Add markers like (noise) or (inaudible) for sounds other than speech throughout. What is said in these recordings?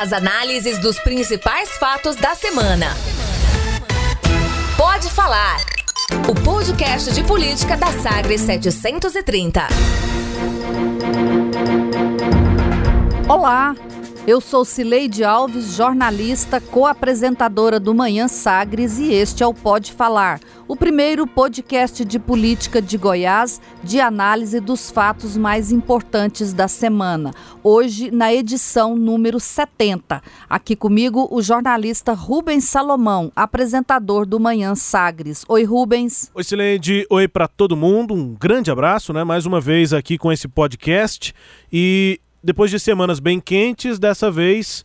As análises dos principais fatos da semana. Pode falar. O podcast de política da Sagres 730. Olá, eu sou Cileide Alves, jornalista, co-apresentadora do Manhã Sagres e este é o Pode Falar, o primeiro podcast de política de Goiás de análise dos fatos mais importantes da semana. Hoje, na edição número 70. Aqui comigo, o jornalista Rubens Salomão, apresentador do Manhã Sagres. Oi, Rubens. Oi, Cileide. Oi para todo mundo. Um grande abraço, né? Mais uma vez aqui com esse podcast. E depois de semanas bem quentes, dessa vez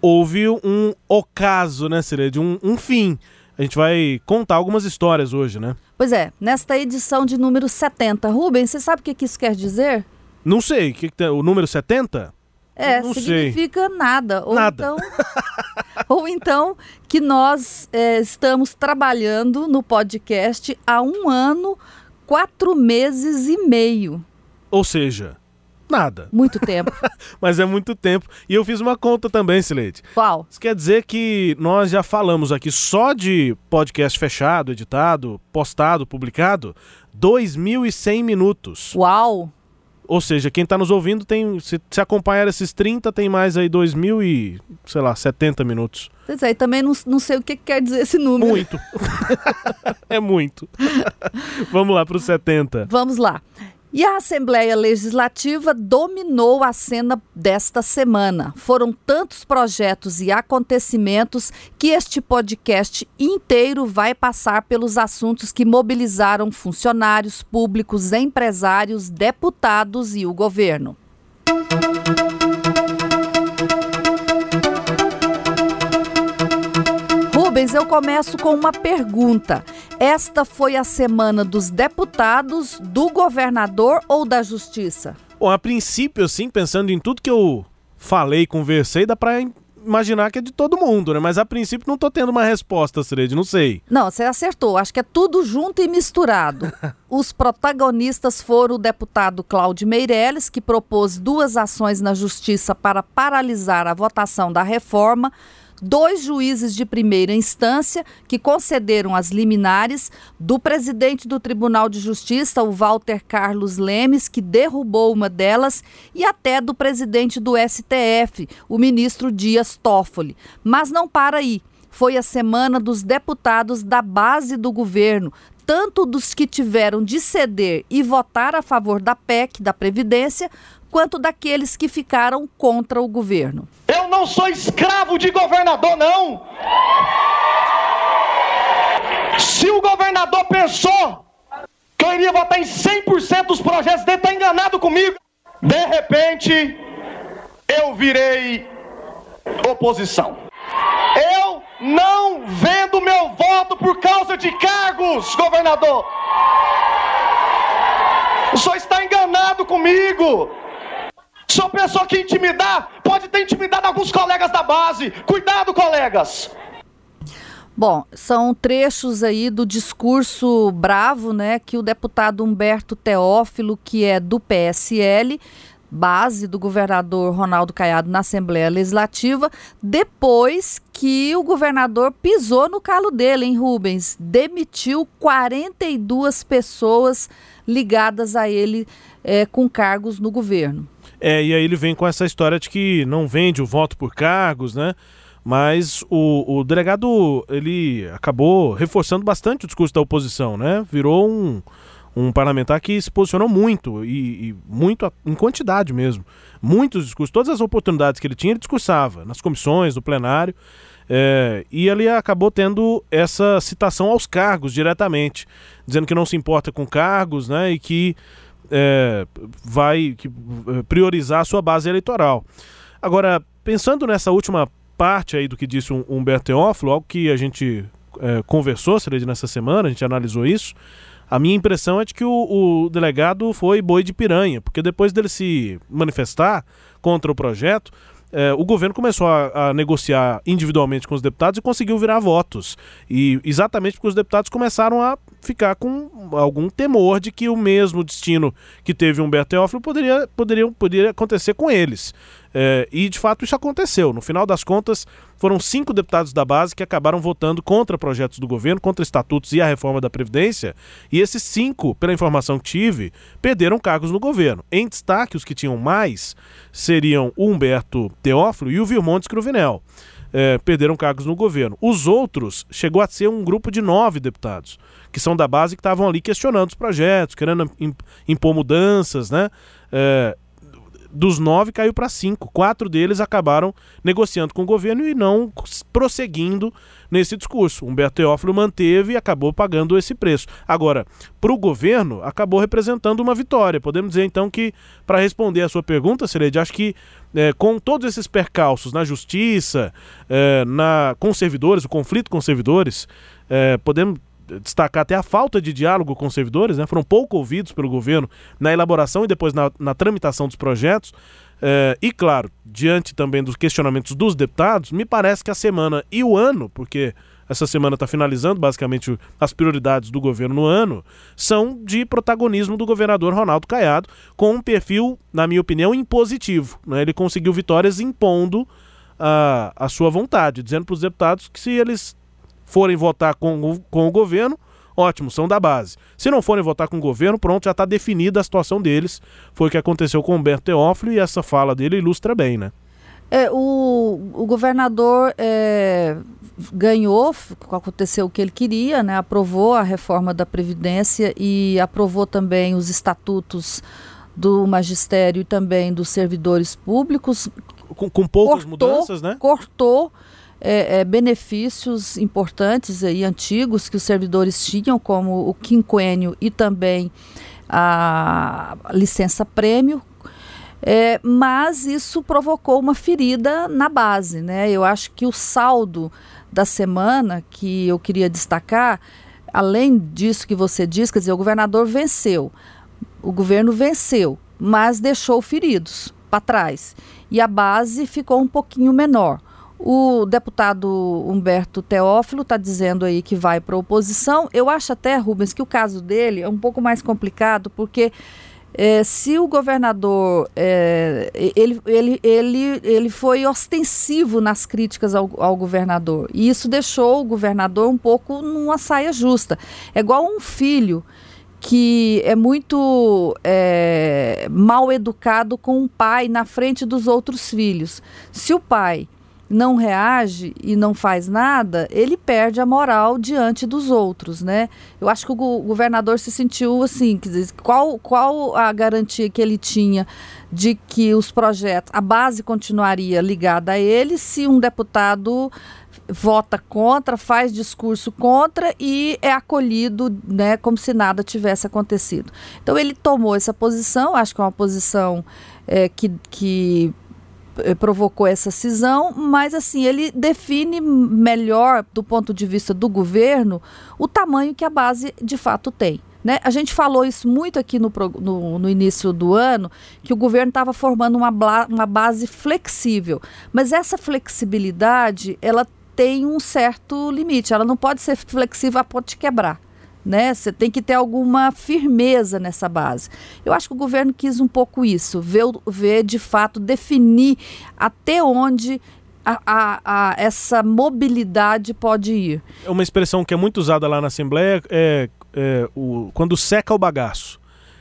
houve um ocaso, né, de um, um fim. A gente vai contar algumas histórias hoje, né? Pois é, nesta edição de número 70. Rubens, você sabe o que isso quer dizer? Não sei. Que que o número 70? É, não significa sei. nada. Ou nada. Então, (laughs) ou então que nós é, estamos trabalhando no podcast há um ano, quatro meses e meio. Ou seja, Nada. Muito tempo. (laughs) Mas é muito tempo. E eu fiz uma conta também, Silete. Qual? Isso quer dizer que nós já falamos aqui só de podcast fechado, editado, postado, publicado, 2.100 minutos. Uau! Ou seja, quem está nos ouvindo tem. Se, se acompanhar esses 30, tem mais aí 2.000 e, sei lá, 70 minutos. Pois é, e também não, não sei o que quer dizer esse número. Muito. (laughs) (laughs) é muito. Vamos lá para os 70. Vamos lá. E a Assembleia Legislativa dominou a cena desta semana. Foram tantos projetos e acontecimentos que este podcast inteiro vai passar pelos assuntos que mobilizaram funcionários públicos, empresários, deputados e o governo. Rubens, eu começo com uma pergunta. Esta foi a semana dos deputados, do governador ou da justiça? Bom, a princípio, assim, pensando em tudo que eu falei, conversei, dá pra imaginar que é de todo mundo, né? Mas a princípio não tô tendo uma resposta, Sred, não sei. Não, você acertou. Acho que é tudo junto e misturado. (laughs) Os protagonistas foram o deputado Cláudio Meirelles, que propôs duas ações na justiça para paralisar a votação da reforma dois juízes de primeira instância que concederam as liminares, do presidente do Tribunal de Justiça, o Walter Carlos Lemes, que derrubou uma delas, e até do presidente do STF, o ministro Dias Toffoli. Mas não para aí. Foi a semana dos deputados da base do governo, tanto dos que tiveram de ceder e votar a favor da PEC, da Previdência, quanto daqueles que ficaram contra o governo. Eu não sou escravo de governador, não. Se o governador pensou que eu iria votar em 100% dos projetos dele, está enganado comigo. De repente, eu virei oposição. Eu não vendo meu voto por causa de cargos, governador. O senhor está enganado comigo. Senhor pensou que intimidar pode ter intimidado alguns colegas da base. Cuidado, colegas. Bom, são trechos aí do discurso bravo, né, que o deputado Humberto Teófilo, que é do PSL, base do governador Ronaldo Caiado na Assembleia Legislativa, depois que o governador pisou no calo dele, hein, Rubens? Demitiu 42 pessoas ligadas a ele é, com cargos no governo. É, e aí ele vem com essa história de que não vende o voto por cargos, né? Mas o, o delegado, ele acabou reforçando bastante o discurso da oposição, né? Virou um, um parlamentar que se posicionou muito, e, e muito em quantidade mesmo. Muitos discursos, todas as oportunidades que ele tinha, ele discursava, nas comissões, no plenário. É, e ele acabou tendo essa citação aos cargos diretamente, dizendo que não se importa com cargos, né? E que é, vai é, priorizar a sua base eleitoral. Agora, pensando nessa última parte aí do que disse o Humberto Teófilo, algo que a gente é, conversou, Cereide, nessa semana, a gente analisou isso, a minha impressão é de que o, o, delegado foi boi de piranha, porque depois dele se manifestar contra o projeto, é, o governo começou a, a, negociar individualmente com os deputados e conseguiu virar votos. E exatamente porque os deputados começaram a ficar com algum temor de que o mesmo destino que teve Humberto Teófilo poderia, poderia, poderia acontecer com eles. É, e de fato isso aconteceu. No final das contas, foram cinco deputados da base que acabaram votando contra projetos do governo, contra estatutos e a reforma da Previdência. E esses cinco, pela informação que tive, perderam cargos no governo. Em destaque, os que tinham mais seriam o Humberto Teófilo e o Vilmontes Cruvinel. É, perderam cargos no governo. Os outros chegou a ser um grupo de nove deputados, que são da base que estavam ali questionando os projetos, querendo impor mudanças, né? É, dos nove caiu para cinco. Quatro deles acabaram negociando com o governo e não prosseguindo nesse discurso. Humberto Teófilo manteve e acabou pagando esse preço. Agora, para o governo, acabou representando uma vitória. Podemos dizer então que, para responder a sua pergunta, Serede, acho que é, com todos esses percalços na justiça, é, na, com servidores, o conflito com servidores, é, podemos destacar até a falta de diálogo com os servidores, né? foram pouco ouvidos pelo governo na elaboração e depois na, na tramitação dos projetos. É, e claro, diante também dos questionamentos dos deputados, me parece que a semana e o ano, porque essa semana está finalizando basicamente as prioridades do governo no ano, são de protagonismo do governador Ronaldo Caiado, com um perfil, na minha opinião, impositivo. Né? Ele conseguiu vitórias impondo a, a sua vontade, dizendo para os deputados que se eles forem votar com, com o governo, ótimo, são da base. Se não forem votar com o governo, pronto, já está definida a situação deles. Foi o que aconteceu com o Humberto Teófilo e essa fala dele ilustra bem, né? É, o, o governador é, ganhou, aconteceu o que ele queria, né? aprovou a reforma da Previdência e aprovou também os estatutos do magistério e também dos servidores públicos. Com, com poucas cortou, mudanças, né? Cortou é, é, benefícios importantes e antigos que os servidores tinham, como o quinquênio e também a licença prêmio, é, mas isso provocou uma ferida na base. Né? Eu acho que o saldo da semana que eu queria destacar, além disso que você diz, quer dizer, o governador venceu, o governo venceu, mas deixou feridos para trás. E a base ficou um pouquinho menor. O deputado Humberto Teófilo está dizendo aí que vai para a oposição. Eu acho até, Rubens, que o caso dele é um pouco mais complicado, porque é, se o governador é, ele, ele, ele, ele foi ostensivo nas críticas ao, ao, governador e isso deixou o governador um pouco numa saia justa. É igual um filho que é muito é, mal educado com o pai na frente dos outros filhos. Se o pai não reage e não faz nada, ele perde a moral diante dos outros, né? Eu acho que o governador se sentiu assim, quer dizer, qual, qual a garantia que ele tinha de que os projetos, a base continuaria ligada a ele se um deputado vota contra, faz discurso contra e é acolhido, né, como se nada tivesse acontecido. Então ele tomou essa posição, acho que é uma posição é, que, que provocou essa cisão, mas assim, ele define melhor, do ponto de vista do governo, o tamanho que a base de fato tem. Né? A gente falou isso muito aqui no, no, no início do ano, que o governo estava formando uma, uma base flexível. Mas essa flexibilidade, ela tem um certo limite. Ela não pode ser flexível a ponto de quebrar né? Você tem que ter alguma firmeza nessa base. Eu acho que o governo quis um pouco isso, ver, ver de fato, definir até onde a, a, a, essa mobilidade pode ir. É uma expressão que é muito usada lá na Assembleia é, é o, quando seca o bagaço.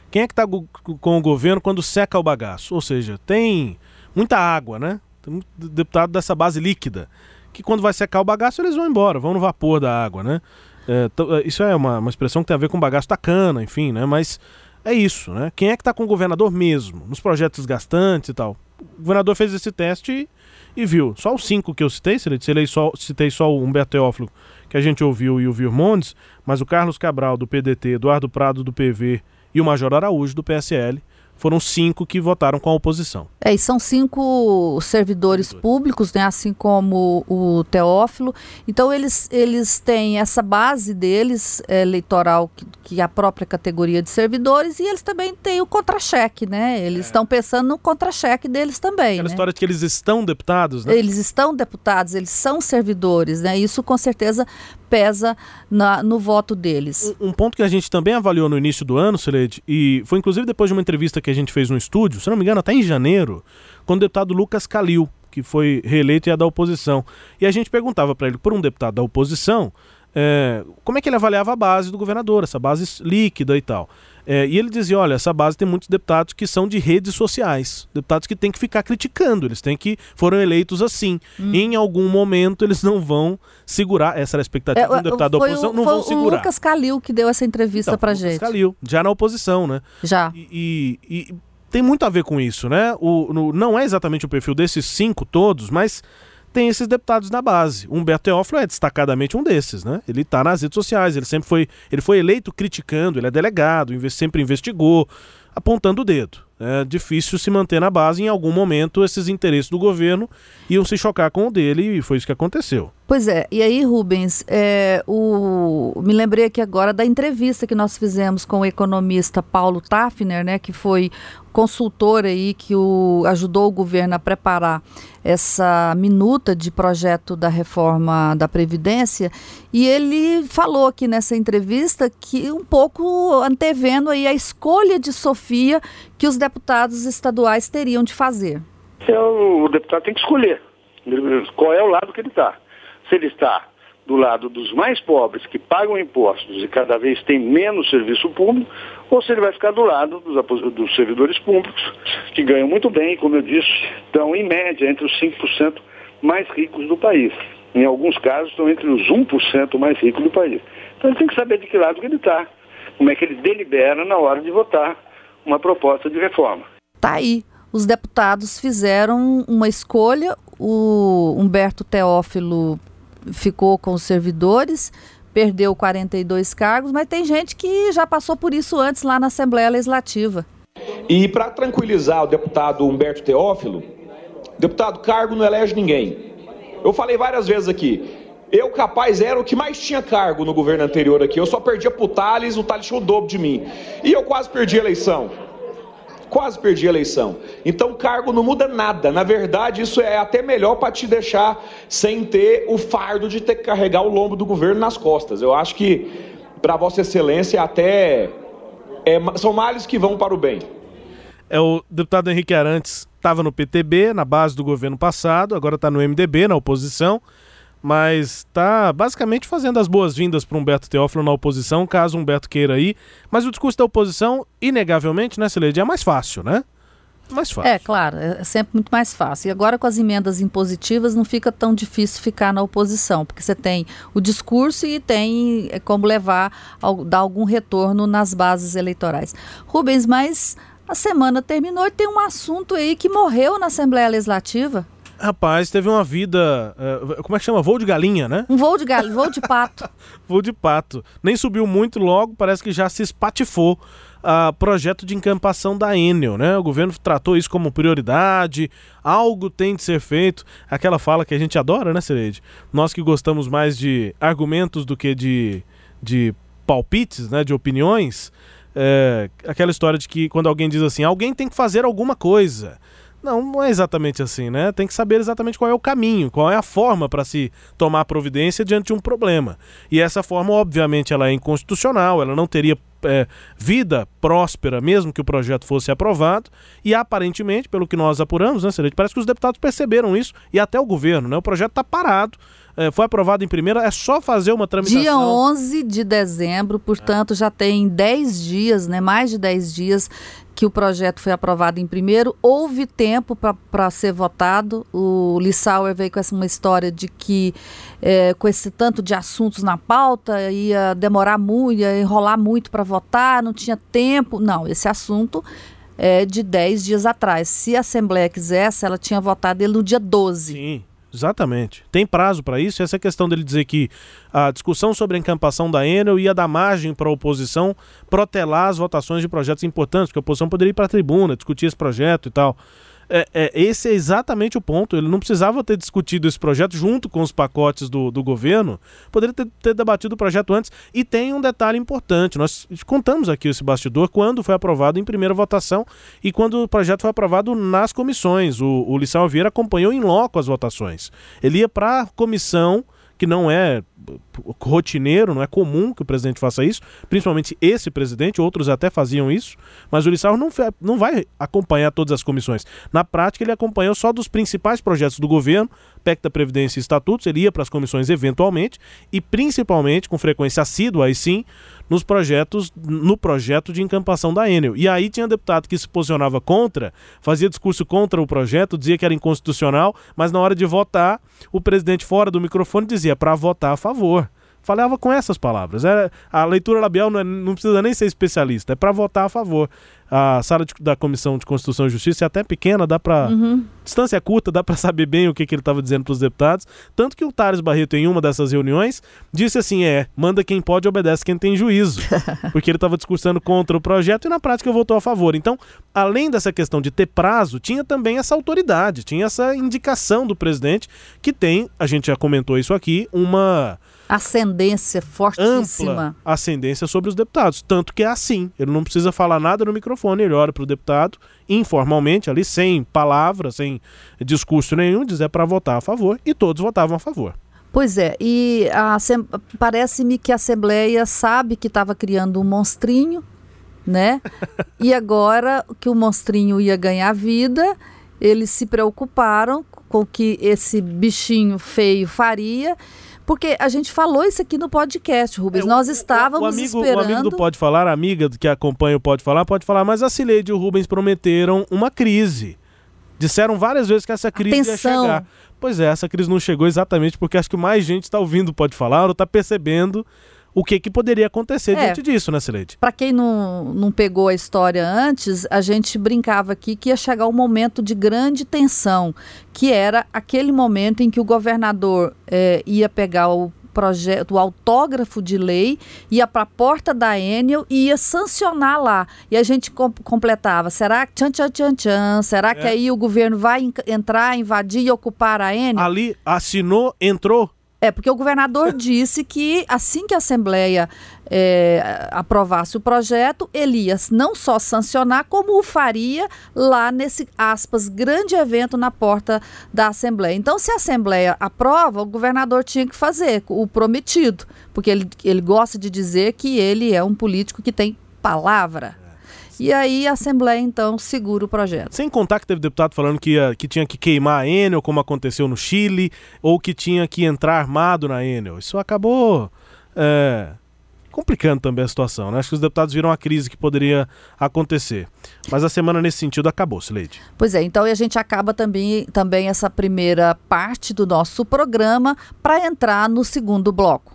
Quem é que está com o governo quando seca o bagaço? Ou seja, tem muita água, né? Tem muito deputado dessa base líquida. Que quando vai secar o bagaço, eles vão embora, vão no vapor da água, né? É, é, isso é uma, uma expressão que tem a ver com bagaço da cana, enfim, né? Mas é isso, né? Quem é que está com o governador mesmo, nos projetos gastantes e tal? O governador fez esse teste e, e viu. Só os cinco que eu citei, citei só, citei só o Humberto Teófilo, que a gente ouviu, e o Virmondes, mas o Carlos Cabral, do PDT, Eduardo Prado, do PV, e o Major Araújo, do PSL, foram cinco que votaram com a oposição. É, e são cinco servidores públicos, né, assim como o Teófilo. Então eles, eles têm essa base deles é, eleitoral que, que a própria categoria de servidores e eles também têm o contra-cheque, né? Eles é. estão é. pensando no contra-cheque deles também. Aquela né? história de que eles estão deputados, né? Eles estão deputados, eles são servidores, né? Isso com certeza pesa na, no voto deles. Um, um, ponto que a gente também avaliou no início do ano, Celede, e foi inclusive depois de uma entrevista que a gente fez no estúdio, se não me engano, até em janeiro, com o deputado Lucas Calil, que foi reeleito e é da oposição. E a gente perguntava para ele, por um deputado da oposição, é, como é que ele avaliava a base do governador, essa base líquida e tal. É, e ele dizia: olha, essa base tem muitos deputados que são de redes sociais, deputados que têm que ficar criticando, eles têm que foram eleitos assim. Hum. Em algum momento eles não vão segurar, essa era a expectativa é, de um deputado da oposição, não vão segurar. O Lucas Calil que deu essa entrevista então, pra Lucas gente. Calil, já na oposição, né? Já. E, e, e tem muito a ver com isso, né? O, no, não é exatamente o perfil desses cinco todos, mas tem esses deputados na base. Humberto Teófilo é destacadamente um desses, né? Ele está nas redes sociais, ele sempre foi, ele foi eleito criticando, ele é delegado, sempre investigou, apontando o dedo. É difícil se manter na base, em algum momento esses interesses do governo iam se chocar com o dele e foi isso que aconteceu. Pois é, e aí, Rubens, é, o, me lembrei aqui agora da entrevista que nós fizemos com o economista Paulo Tafner, né, que foi consultor aí que o, ajudou o governo a preparar essa minuta de projeto da reforma da Previdência, e ele falou aqui nessa entrevista que um pouco antevendo aí a escolha de Sofia que os deputados estaduais teriam de fazer. É, o deputado tem que escolher qual é o lado que ele está se ele está do lado dos mais pobres que pagam impostos e cada vez tem menos serviço público, ou se ele vai ficar do lado dos, dos servidores públicos, que ganham muito bem, como eu disse, estão em média entre os 5% mais ricos do país. Em alguns casos estão entre os 1% mais ricos do país. Então ele tem que saber de que lado que ele está, como é que ele delibera na hora de votar uma proposta de reforma. Tá aí. Os deputados fizeram uma escolha, o Humberto Teófilo ficou com os servidores, perdeu 42 cargos, mas tem gente que já passou por isso antes lá na Assembleia Legislativa. E para tranquilizar o deputado Humberto Teófilo, deputado cargo não elege ninguém. Eu falei várias vezes aqui, eu capaz era o que mais tinha cargo no governo anterior aqui. Eu só perdia pro Thales, o Thales tinha o dobro de mim. E eu quase perdi a eleição quase perdi a eleição. Então, cargo não muda nada. Na verdade, isso é até melhor para te deixar sem ter o fardo de ter que carregar o lombo do governo nas costas. Eu acho que, para Vossa Excelência, até é, são males que vão para o bem. É o deputado Henrique Arantes estava no PTB, na base do governo passado, agora está no MDB, na oposição mas está basicamente fazendo as boas-vindas para Humberto Teófilo na oposição, caso Humberto queira ir. Mas o discurso da oposição, inegavelmente, né, Celede, é mais fácil, né? Mais fácil. É, claro, é sempre muito mais fácil. E agora com as emendas impositivas não fica tão difícil ficar na oposição, porque você tem o discurso e tem é, como levar, dar algum retorno nas bases eleitorais. Rubens, mas a semana terminou e tem um assunto aí que morreu na Assembleia Legislativa. Rapaz, teve uma vida. Uh, como é que chama? Voo de galinha, né? Um voo de galinha, voo de pato. (laughs) voo de pato. Nem subiu muito logo, parece que já se espatifou a uh, projeto de encampação da Enel, né? O governo tratou isso como prioridade, algo tem de ser feito. Aquela fala que a gente adora, né, Cereide? Nós que gostamos mais de argumentos do que de, de palpites, né, de opiniões. É, aquela história de que quando alguém diz assim, alguém tem que fazer alguma coisa. Não, não é exatamente assim, né? Tem que saber exatamente qual é o caminho, qual é a forma para se tomar providência diante de um problema. E essa forma, obviamente, ela é inconstitucional, ela não teria é, vida próspera, mesmo que o projeto fosse aprovado, e aparentemente, pelo que nós apuramos, né, parece que os deputados perceberam isso, e até o governo, né? O projeto está parado, foi aprovado em primeira, é só fazer uma tramitação. Dia 11 de dezembro, portanto, já tem 10 dias, né, mais de 10 dias que o projeto foi aprovado em primeiro, houve tempo para ser votado. O Lissauer veio com essa uma história de que, é, com esse tanto de assuntos na pauta, ia demorar muito, ia enrolar muito para votar, não tinha tempo. Não, esse assunto é de 10 dias atrás. Se a Assembleia quisesse, ela tinha votado ele no dia 12. Sim. Exatamente. Tem prazo para isso. Essa questão dele dizer que a discussão sobre a encampação da Enel ia dar margem para a oposição protelar as votações de projetos importantes, porque a oposição poderia ir para a tribuna, discutir esse projeto e tal. É, é, esse é exatamente o ponto. Ele não precisava ter discutido esse projeto junto com os pacotes do, do governo, poderia ter, ter, debatido o projeto antes. E tem um detalhe importante: nós contamos aqui esse bastidor quando foi aprovado em primeira votação e quando o projeto foi aprovado nas comissões. O, o Lissau Vieira acompanhou em loco as votações. Ele ia para a comissão que não é rotineiro, não é comum que o presidente faça isso, principalmente esse presidente, outros até faziam isso, mas o Lissau não, não vai acompanhar todas as comissões. Na prática, ele acompanhou só dos principais projetos do governo, PEC da Previdência e Estatutos, ele ia para as comissões eventualmente, e principalmente, com frequência assídua, aí sim, nos projetos, no projeto de encampação da Enel. E aí tinha deputado que se posicionava contra, fazia discurso contra o projeto, dizia que era inconstitucional, mas na hora de votar, o presidente fora do microfone dizia para votar a favor favor falava com essas palavras. É, a leitura labial não, é, não precisa nem ser especialista, é para votar a favor. A sala de, da Comissão de Constituição e Justiça é até pequena, dá para. Uhum. Distância curta, dá para saber bem o que, que ele estava dizendo para os deputados. Tanto que o Tares Barreto, em uma dessas reuniões, disse assim: é, manda quem pode, obedece quem tem juízo. (laughs) Porque ele estava discursando contra o projeto e na prática votou a favor. Então, além dessa questão de ter prazo, tinha também essa autoridade, tinha essa indicação do presidente, que tem, a gente já comentou isso aqui, uma ascendência fortíssima. Ampla ascendência sobre os deputados. Tanto que é assim. Ele não precisa falar nada no microfone, ele olha para o deputado informalmente, ali, sem palavras, sem discurso nenhum, diz é para votar a favor, e todos votavam a favor. Pois é, e parece-me que a Assembleia sabe que estava criando um monstrinho, né? e agora que o monstrinho ia ganhar vida, eles se preocuparam com o que esse bichinho feio faria porque a gente falou isso aqui no podcast, Rubens. É, Nós estávamos o amigo, esperando... O amigo do Pode Falar, a amiga que acompanha o Pode Falar, pode falar, mas a Cileide e o Rubens prometeram uma crise. Disseram várias vezes que essa crise Atenção. ia chegar. Pois é, essa crise não chegou exatamente porque acho que mais gente está ouvindo o Pode Falar ou está percebendo o que, que poderia acontecer é, diante disso, né, Sileide? Para quem não, não pegou a história antes, a gente brincava aqui que ia chegar um momento de grande tensão, que era aquele momento em que o governador é, ia pegar o projeto, o autógrafo de lei, ia para a porta da Enel e ia sancionar lá. E a gente com completava, será que tchan, tchan, tchan, tchan, será é. que aí o governo vai entrar, invadir e ocupar a Enel? Ali assinou, entrou, é, porque o governador (laughs) disse que assim que a Assembleia é, aprovasse o projeto, ele ia não só sancionar, como o faria lá nesse, aspas, grande evento na porta da Assembleia. Então, se a Assembleia aprova, o governador tinha que fazer o prometido, porque ele, ele gosta de dizer que ele é um político que tem palavra. E aí a Assembleia, então, segura o projeto. Sem contar que teve deputado falando que, ia, que tinha que queimar a Enel, como aconteceu no Chile, ou que tinha que entrar armado na Enel. Isso acabou é, complicando também a situação. Né? Acho que os deputados viram a crise que poderia acontecer. Mas a semana nesse sentido acabou, Sileide. Pois é, então a gente acaba também, também essa primeira parte do nosso programa para entrar no segundo bloco.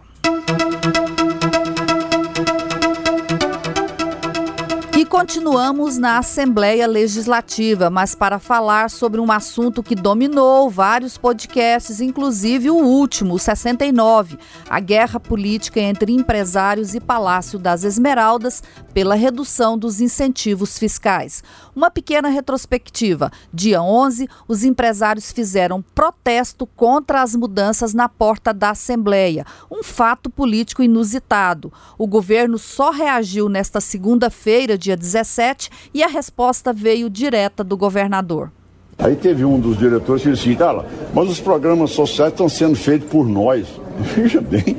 Continuamos na Assembleia Legislativa, mas para falar sobre um assunto que dominou vários podcasts, inclusive o último, o 69, a guerra política entre empresários e Palácio das Esmeraldas pela redução dos incentivos fiscais. Uma pequena retrospectiva. Dia 11, os empresários fizeram protesto contra as mudanças na porta da Assembleia, um fato político inusitado. O governo só reagiu nesta segunda-feira, dia 17 e a resposta veio direta do governador. Aí teve um dos diretores que disse assim, mas os programas sociais estão sendo feitos por nós. (laughs) Veja bem,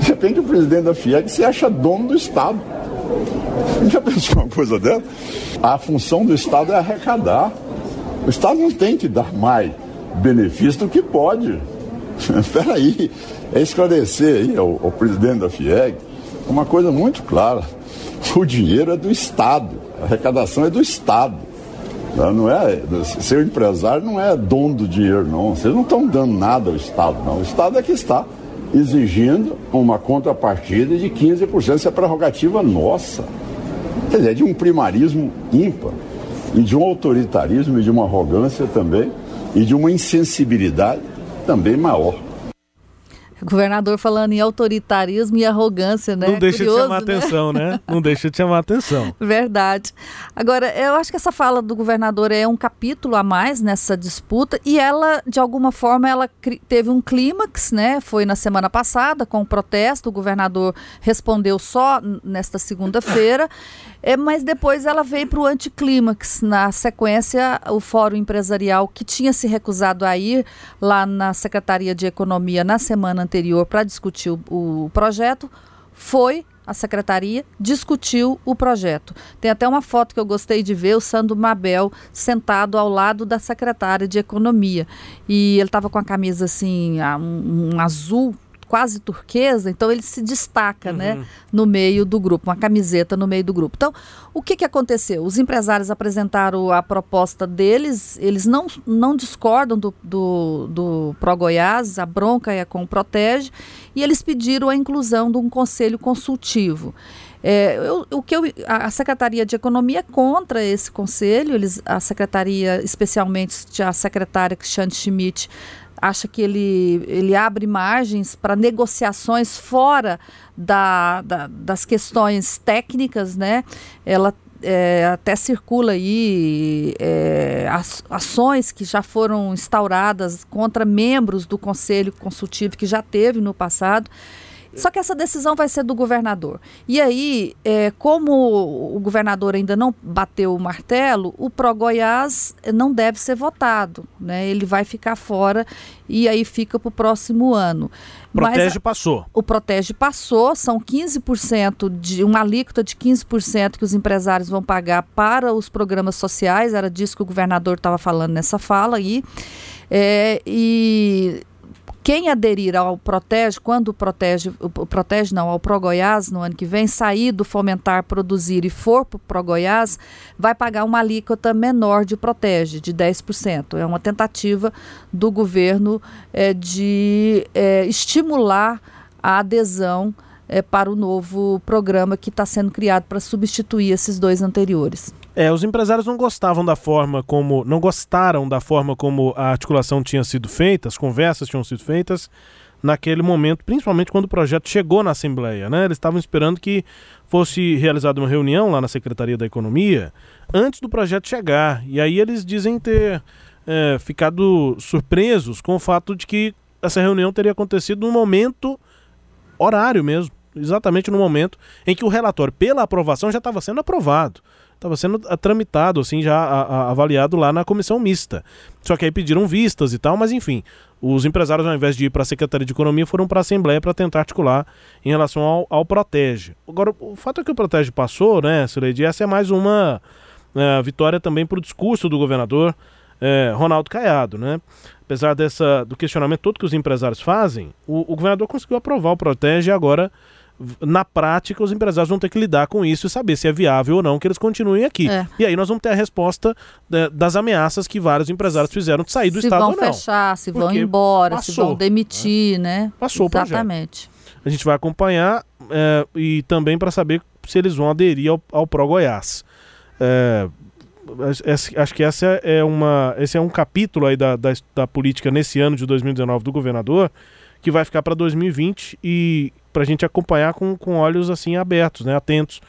de repente o presidente da FIEG se acha dono do Estado. Já pensou uma coisa dessa? A função do Estado é arrecadar. O Estado não tem que dar mais benefício do que pode. (laughs) Espera aí, é esclarecer aí ao, ao presidente da FIEG uma coisa muito clara (laughs) o dinheiro é do Estado, a arrecadação é do Estado. Né? Não é, ser empresário não é dono do dinheiro, não. Vocês não estão dando nada ao Estado, não. O Estado é que está exigindo uma contrapartida de 15%. Isso é prerrogativa nossa. Quer dizer, é de um primarismo ímpar, e de um autoritarismo e de uma arrogância também, e de uma insensibilidade também maior. O governador falando em autoritarismo e arrogância, né? Não deixa Curioso, de chamar né? atenção, né? Não deixa de chamar atenção. (laughs) Verdade. Agora, eu acho que essa fala do governador é um capítulo a mais nessa disputa e ela, de alguma forma, ela teve um clímax, né? Foi na semana passada com o protesto, o governador respondeu só nesta segunda-feira, é, mas depois ela veio para o anticlímax. Na sequência, o Fórum Empresarial, que tinha se recusado a ir lá na Secretaria de Economia na semana anterior para discutir o, o projeto, foi a secretaria, discutiu o projeto. Tem até uma foto que eu gostei de ver, o Sandro Mabel sentado ao lado da secretária de Economia. E ele estava com a camisa assim, um, um azul quase turquesa, então ele se destaca, né, no meio do grupo, uma camiseta no meio do grupo. Então, o que que aconteceu? Os empresários apresentaram a proposta deles, eles não, não discordam do, do, do Pro Goiás, a bronca é com o Protege, e eles pediram a inclusão de um conselho consultivo. É, eu- o que eu, a a Secretaria de Economia é contra esse conselho, eles, a Secretaria, especialmente a secretária Cristiane Schmidt, acha que ele, ele abre margens para negociações fora da, da- das questões técnicas, né? Ela é, até circula aí é, ações que já foram instauradas contra membros do Conselho Consultivo que já teve no passado. Só que essa decisão vai ser do governador. E aí, é, como o governador ainda não bateu o martelo, o Pro Goiás não deve ser votado. Né? Ele vai ficar fora e aí fica para o próximo ano. Mas Protege passou. o Protege passou, são 15% de uma alíquota de 15% que os empresários vão pagar para os programas sociais, era disso que o governador estava falando nessa fala aí. É, e quem aderir ao Protege, quando o Protege, o Protege não, ao Pro Goiás no ano que vem, sair do Fomentar Produzir e for para o Pro Goiás, vai pagar uma alíquota menor de Protege, de 10%. É uma tentativa do governo eh, de eh, estimular a adesão eh, para o novo programa que está sendo criado para substituir esses dois anteriores. É, os empresários não gostavam da forma como. não gostaram da forma como a articulação tinha sido feita, as conversas tinham sido feitas naquele momento, principalmente quando o projeto chegou na Assembleia, né? Eles estavam esperando que fosse realizada uma reunião lá na Secretaria da Economia antes do projeto chegar. E aí eles dizem ter é, ficado surpresos com o fato de que essa reunião teria acontecido num momento horário mesmo, exatamente no momento em que o relatório pela aprovação já estava sendo aprovado estava sendo tramitado, assim, já a- a- avaliado lá na comissão mista. Só que aí pediram vistas e tal, mas enfim, os empresários, ao invés de ir para a Secretaria de Economia, foram para a Assembleia para tentar articular em relação ao, ao Protege. Agora, o fato é que o Protege passou, né, Sileide, essa é mais uma eh, vitória também para o discurso do governador eh, Ronaldo Caiado, né? Apesar dessa, do questionamento todo que os empresários fazem, o, o governador conseguiu aprovar o Protege e agora na prática, os empresários vão ter que lidar com isso e saber se é viável ou não que eles continuem aqui. É. E aí nós vamos ter a resposta né, das ameaças que vários empresários fizeram de sair do se estado vão ou não. fechar, se vão embora, se passou, vão demitir, né? Passou o projeto. Exatamente. A gente vai acompanhar é, e também para saber se eles vão aderir ao, ao Pro Goiás. É, acho que essa é uma, esse é um capítulo aí da, da, da política nesse ano de 2019 do governador que vai ficar para 2020 e para a gente acompanhar com, com olhos assim abertos, né, atentos.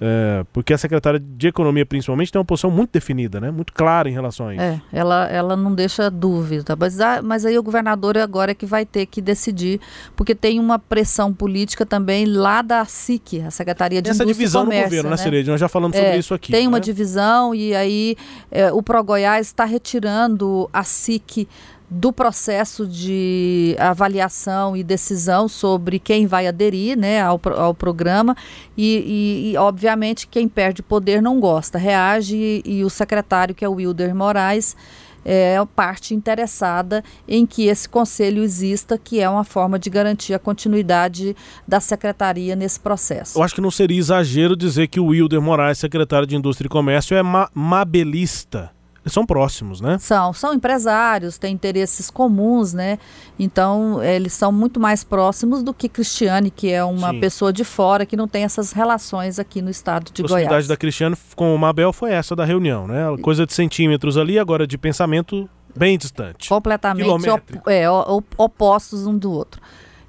É, porque a secretária de Economia, principalmente, tem uma posição muito definida, né? Muito clara em relação a isso. É, ela, ela não deixa dúvida. Mas, ah, mas aí o governador agora é que vai ter que decidir, porque tem uma pressão política também lá da SIC, a Secretaria de Essa Indústria divisão e Comércio, no governo, né, né? Nós já falamos É, sobre isso aqui. Tem uma né? divisão e aí é, o Pro Goiás está retirando a SIC do processo de avaliação e decisão sobre quem vai aderir né, ao, ao programa e, e- e, obviamente, quem perde poder não gosta, reage e, e o secretário, que é o Wilder Moraes, é a parte interessada em que esse conselho exista, que é uma forma de garantir a continuidade da secretaria nesse processo. Eu acho que não seria exagero dizer que o Wilder Moraes, secretário de Indústria e Comércio, é ma mabelista. São próximos, né? São, são empresários, têm interesses comuns, né? Então, eles são muito mais próximos do que Cristiane, que é uma Sim. pessoa de fora que não tem essas relações aqui no estado de a proximidade Goiás. da Cristiane com o Mabel foi essa da reunião, né? Coisa de centímetros ali, agora de pensamento bem distante. Completamente op é, opostos um do outro.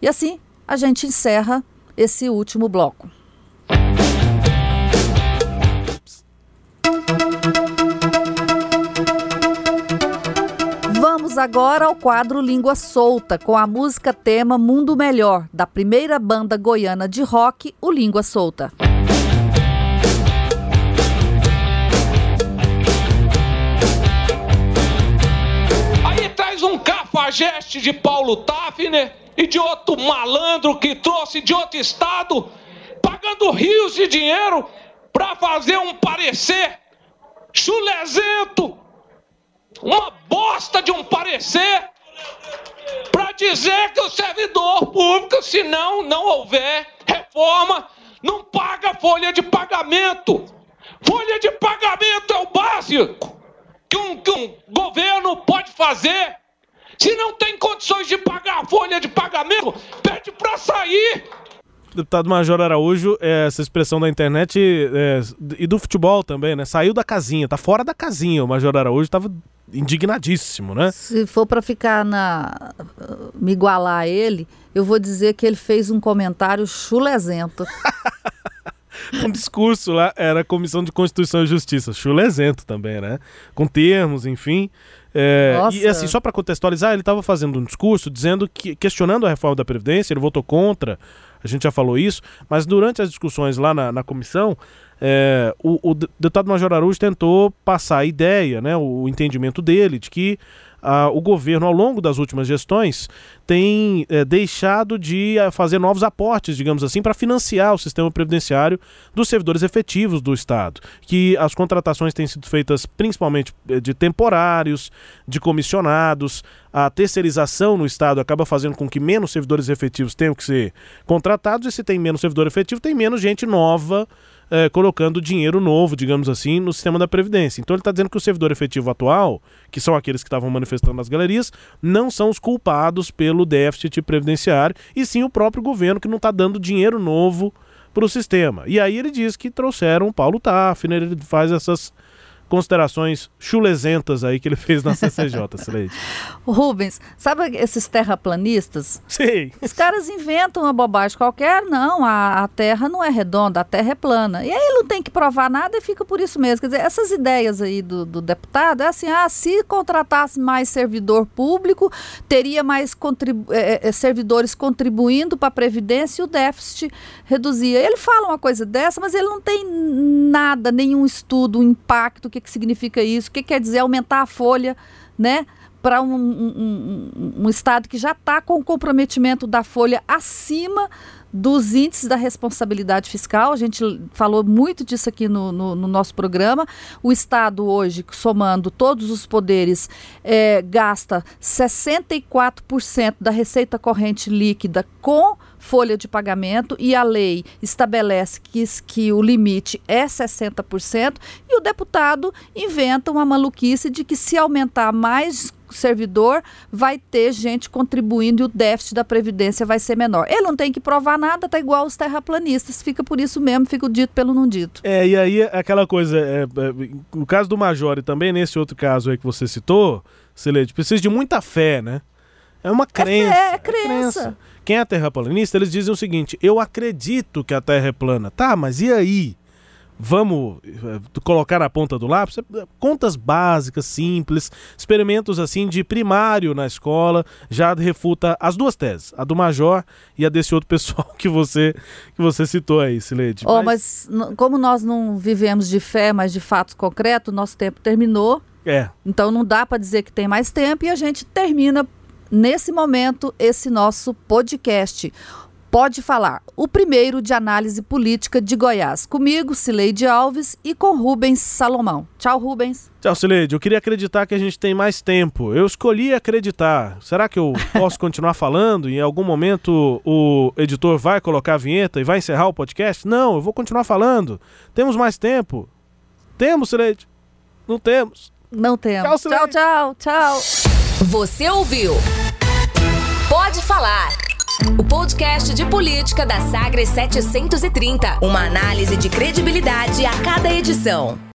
E assim a gente encerra esse último bloco. Vamos agora ao quadro Língua Solta, com a música tema Mundo Melhor, da primeira banda goiana de rock, o Língua Solta. Aí traz um cafajeste de Paulo Tafner e de outro malandro que trouxe de outro estado, pagando rios de dinheiro pra fazer um parecer chulezento, uma bosta de um parecer, pra dizer que o servidor público, se não, não houver reforma, não paga folha de pagamento. Folha de pagamento é o básico que um, que um governo pode fazer. Se não tem condições de pagar a folha de pagamento, pede para sair. Deputado Major Araújo, é, essa expressão da internet é, e do futebol também, né? Saiu da casinha, tá fora da casinha. O Major Araújo estava indignadíssimo, né? Se for para ficar na me igualar a ele, eu vou dizer que ele fez um comentário chulezento. (laughs) (laughs) um discurso lá, era a Comissão de Constituição e Justiça, chulezento também, né? Com termos, enfim. É, e assim, só para contextualizar, ele estava fazendo um discurso dizendo que, questionando a reforma da Previdência, ele votou contra, a gente já falou isso, mas durante as discussões lá na, na comissão, é, o, o deputado Major Araújo tentou passar a ideia, né, o, entendimento dele, de que ah, o governo, ao longo das últimas gestões, tem eh, deixado de ah, fazer novos aportes, digamos assim, para financiar o sistema previdenciário dos servidores efetivos do Estado. Que as contratações têm sido feitas principalmente eh, de temporários, de comissionados, a terceirização no Estado acaba fazendo com que menos servidores efetivos tenham que ser contratados, e se tem menos servidor efetivo, tem menos gente nova eh, colocando dinheiro novo, digamos assim, no sistema da Previdência. Então ele está dizendo que o servidor efetivo atual, que são aqueles que estavam manifestando nas galerias, não são os culpados pelo déficit previdenciário, e sim o próprio governo que não está dando dinheiro novo para o sistema. E aí ele diz que trouxeram o Paulo Tafner, ele faz essas considerações chulezentas aí que ele fez na CCJ, (laughs) Sileide. Rubens, sabe esses terraplanistas? Sei. Os caras inventam uma bobagem qualquer, não, a, a Terra não é redonda, a Terra é plana. E aí ele não tem que provar nada e fica por isso mesmo. Quer dizer, essas ideias aí do, do deputado é assim, ah, se contratasse mais servidor público, teria mais contribu eh, eh, servidores contribuindo para a Previdência e o déficit reduzia. Ele fala uma coisa dessa, mas ele não tem nada, nenhum estudo, impacto, o que, que significa isso, o que quer dizer aumentar a folha, né? para um, um, um, um, Estado que já está com o comprometimento da folha acima dos índices da responsabilidade fiscal. A gente falou muito disso aqui no, no, no nosso programa. O Estado hoje, somando todos os poderes, é, gasta 64% da receita corrente líquida com folha de pagamento e a lei estabelece que, que o limite é 60% e o deputado inventa uma maluquice de que se aumentar mais servidor, vai ter gente contribuindo e o déficit da Previdência vai ser menor. Ele não tem que provar nada, tá igual os terraplanistas, fica por isso mesmo, fica o dito pelo não dito. É, e aí aquela coisa, é, é, o caso do Major e também nesse outro caso aí que você citou, Celeste, precisa de muita fé, né? É uma crença. É, fé, é é crença. crença. Quem é terraplanista, eles dizem o seguinte: eu acredito que a Terra é plana. Tá, mas e aí? Vamos eh, colocar na ponta do lápis? Contas básicas, simples, experimentos assim de primário na escola, já refuta as duas teses, a do Major e a desse outro (laughs) pessoal que você que você citou aí, Sileide. Oh, mas... mas como nós não vivemos de fé, mas de fatos concretos, nosso tempo terminou. É. Então não dá para dizer que tem mais tempo e a gente termina nesse momento esse nosso podcast. Pode falar, o primeiro de análise política de Goiás. Comigo, Cileide Alves e com Rubens Salomão. Tchau, Rubens. Tchau, Cileide. Eu queria acreditar que a gente tem mais tempo. Eu escolhi acreditar. Será que eu (laughs) posso continuar falando e em algum momento o editor vai colocar a vinheta e vai encerrar o podcast? Não, eu vou continuar falando. Temos mais tempo? Temos, Cileide? Não temos. Não temos. Tchau, Cileide. tchau, tchau, tchau. Você ouviu? Pode falar. O podcast de política da Sagres 730. Uma análise de credibilidade a cada edição.